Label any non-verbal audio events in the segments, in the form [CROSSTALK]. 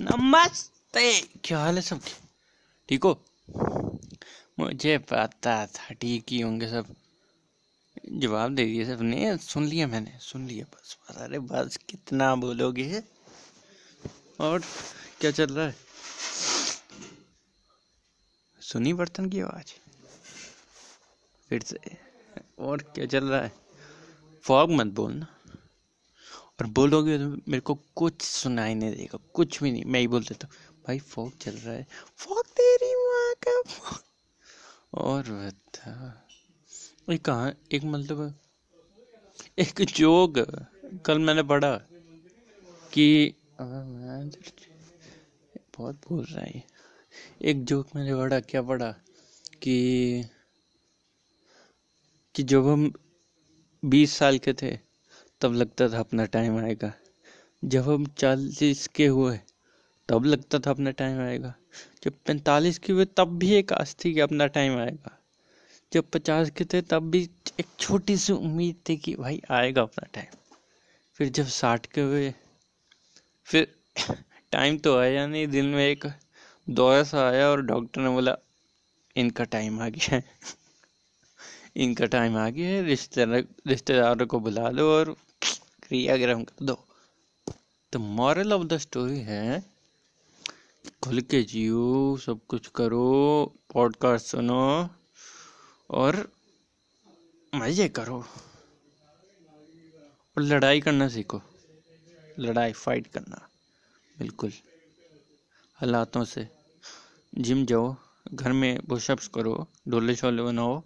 नमस्ते। क्या हाल है सब? ठीक हो? मुझे पता था, ठीक ही होंगे सब। जवाब दे दिए सबने सुन लिया मैंने, सुन लिया बस बस। अरे बस, कितना बोलोगे? और क्या चल रहा है? सुनी बर्तन की आवाज़? फिर से। और क्या चल रहा है? फॉग मत बोलना। और बोलोगे तो मेरे को कुछ सुनाई नहीं देगा, कुछ भी नहीं। मैं ही बोल देता हूँ भाई फॉग चल रहा है। फॉग तेरी माँ का और बता। एक कहा, एक मतलब एक जोक कल मैंने पढ़ा कि, बहुत बोल रहा है एक जोक मैंने पढ़ा, क्या पढ़ा? कि कि जब हम बीस साल के थे तब लगता था अपना टाइम आएगा। जब हम चालीस के हुए, तब लगता था अपना टाइम आएगा। जब पैंतालीस के हुए, तब भी एक आस थी कि अपना टाइम आएगा। जब पचास के थे, तब भी एक छोटी सी उम्मीद थी कि भाई आएगा अपना टाइम फिर जब साठ के हुए, फिर टाइम तो आया नहीं, दिन में एक दौरा सा आया और डॉक्टर ने बोला, इनका टाइम आ गया है। इनका टाइम आ गया है, रिश्तेदार, रिश्तेदारों को बुला लो और क्रियाक्रम कर दो। तो मॉरल ऑफ़ द स्टोरी है, खुल के जियो, सब कुछ करो पॉडकास्ट सुनो, और मज़े करो। और लड़ाई करना सीखो। लड़ाई फाइट करना। बिल्कुल। हालातों से। जिम जाओ, घर में पुशअप्स करो डोले शोले बनाओ,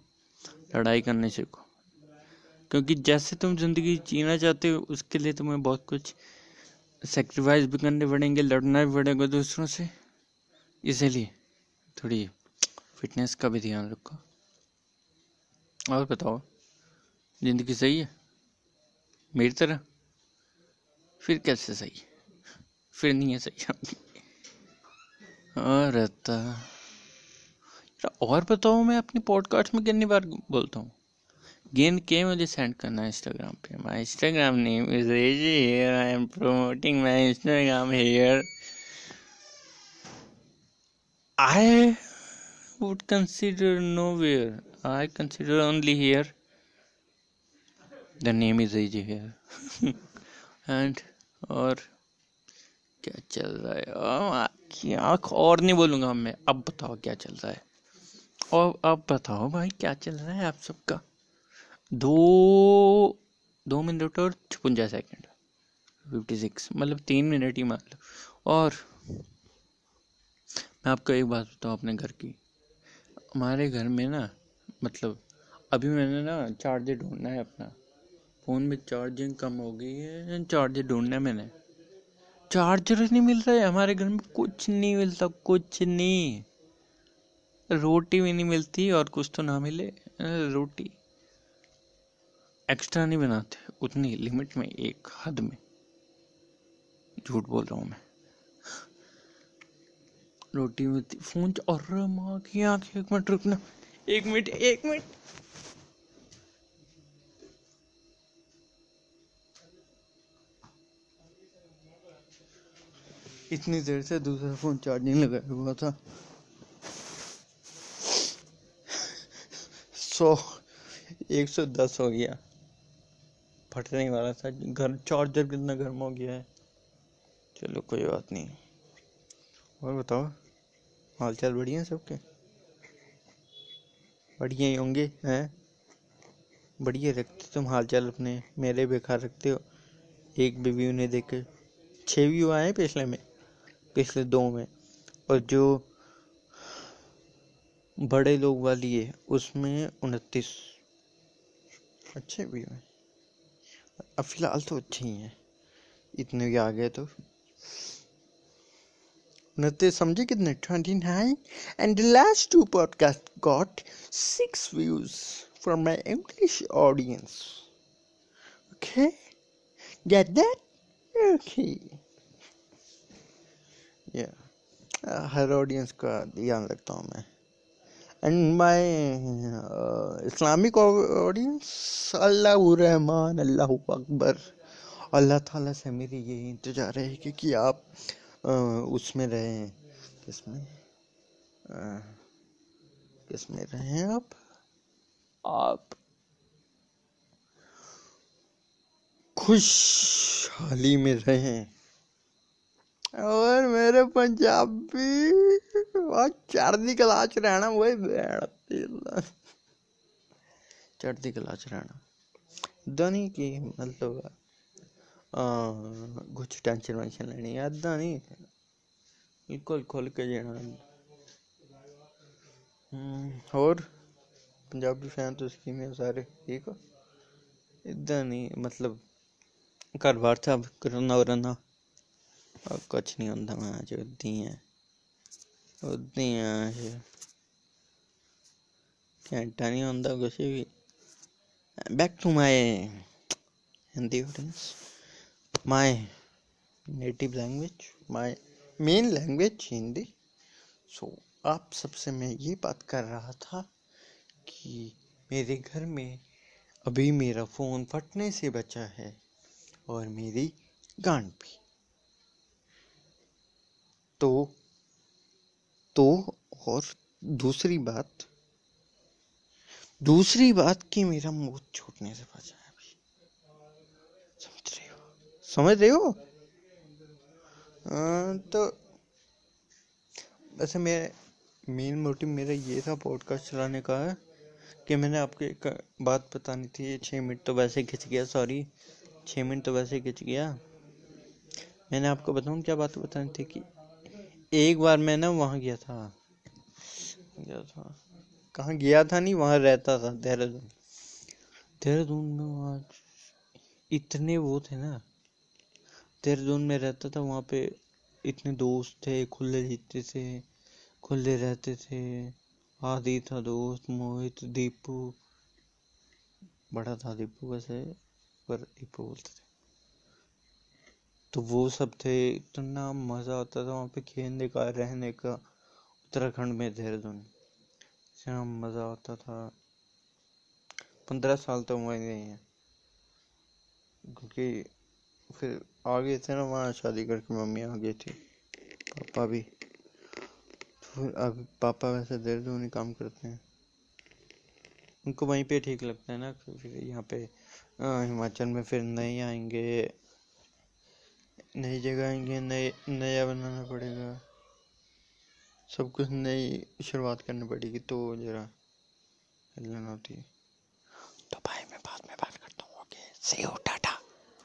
लड़ाई करने सीखो। क्योंकि जैसे तुम ज़िंदगी जीना चाहते हो, उसके लिए तुम्हें बहुत कुछ सेक्रीफाइस भी करने पड़ेंगे, लड़ना भी पड़ेगा दूसरों से। इसीलिए थोड़ी फिटनेस का भी ध्यान रखो। और बताओ, ज़िंदगी सही है? मेरी तरह? फिर कैसे सही? है फिर नहीं है सही और और बताओ मैं अपनी पॉडकास्ट में कितनी बार बोलता हूँ? गेन के मुझे सेंड करना है इंस्टाग्राम पे। My Instagram name is Reji here I am promoting my Instagram here I would consider nowhere. I consider only here. The name is AJ here. [LAUGHS] And, और क्या चल रहा है? क्या और नहीं बोलूँगा मैं। अब बताओ क्या चल रहा है। और अब बताओ भाई क्या चल रहा है आप सबका? दो दो मिनट और छपुंजा सेकेंड। फिफ्टी सिक्स मतलब तीन मिनट ही मान लो। और मैं आपको एक बात बताऊँ अपने घर की। हमारे घर में ना मतलब अभी मैंने ना चार्जर ढूंढना है अपना। फ़ोन में चार्जिंग कम हो गई है चार्जर ढूंढना है मैंने। चार्जर नहीं मिल रहा है हमारे घर में, कुछ नहीं मिलता, कुछ नहीं। रोटी भी नहीं मिलती और कुछ तो ना मिले, रोटी। एक्स्ट्रा नहीं बनाते, उतनी लिमिट में, एक हद में। झूठ बोल रहा हूँ मैं। रोटी मिलती फ़ोन और माँ की आँख, एक मिनट रुकना। एक मिनट एक मिनट। इतनी देर से दूसरा फ़ोन चार्जिंग लगाया हुआ था। सौ, एक सौ दस हो गया। फटने वाला था। घर चार्जर कितना गर्म हो गया है। चलो, कोई बात नहीं। और बताओ हाल चाल बढ़िया है सबके? बढ़िया ही होंगे, हैं? बढ़िया रखते तुम हाल चाल अपने, मेरे बेकार रखते हो। एक भी व्यू नहीं देखे। छः व्यू आए पिछले में, पिछले दो में। और जो बड़े लोग वाली है, उसमें उनतीस। अच्छे भी हैं। अब फ़िलहाल तो अच्छे ही हैं। इतने भी आ गए तो। उनतीस समझे कितने twenty nine and the last two podcast got six views from my English audience okay get that okay या हर ऑडियंस का ध्यान रखता हूँ मैं। My uh, Islamic audience अल्लाह रहमान अल्लाह अकबर अल्लाह ताला से मेरी ये इंतज़ार है कि, कि आप उसमें रहे। किसमें किसमें रहे आप? आप खुशहाली में रहे। और मेरे पंजाबी चढ़ती कला च रहना, वही चढ़ती कला च रहना दनी की मतलब कुछ टेंशन वेंशन लेनी ऐदा नहीं। बिल्कुल खुल के जीना। और? पंजाबी फ़ैन तो किमें सारे? ठीक हो? इदा नहीं मतलब घर बार सब करना वरना कुछ नहीं होंदा मैं अज उदी है है। घंटा नहीं होंदा कुछ भी। Back to my Hindi audience my native language my main language Hindi. So आप सबसे मैं ये बात कर रहा था कि मेरे घर में अभी मेरा फ़ोन फटने से बचा है और मेरी गांड भी। तो तो और दूसरी बात दूसरी बात कि मेरा मुँह छूटने से बचा है अभी। समझ रहे हो? समझ रहे हो? तो वैसे मेरे मेन मोटिव मेरा ये था पॉडकास्ट चलाने का है कि मैंने आपको एक बात बतानी थी छः मिनट तो वैसे खिंच गया सॉरी छः मिनट तो वैसे खिंच गया। मैंने आपको बताऊँ क्या बात बतानी थी कि एक बार मैं ना वहाँ गया था। गया था। कहाँ गया था नहीं, वहाँ रहता था, देहरादून। देहरादून में वहाँ इतने वो थे ना, देहरादून में रहता था, वहाँ पे इतने दोस्त थे, खुले जीते थे, खुले रहते थे। आदि था दोस्त, मोहित, दीपू। बड़ा था दीपू वैसे, पर दीपू बोलते थे। तो वो सब थे, इतना मज़ा आता था वहाँ पे खेलने का, रहने का, उत्तराखंड में देहरादून। इतना मज़ा आता था। पंद्रह साल तो वहीं नहीं है। क्योंकि फिर आ गए थे ना वहाँ शादी करके, मम्मी आ गई थी, पापा भी। तो फिर अब पापा वैसे देहरादून ही काम करते हैं। उनको वहीं पे ठीक लगता है ना, फिर यहाँ पे हिमाचल में फिर नहीं आएँगे। नई जगह आएँगे, नए, नया बनाना पड़ेगा। सब कुछ नई शुरुआत करनी पड़ेगी तो जरा हिलना होती है। तो भाई मैं बाद में बात करता हूँ ओके सी यू टाटा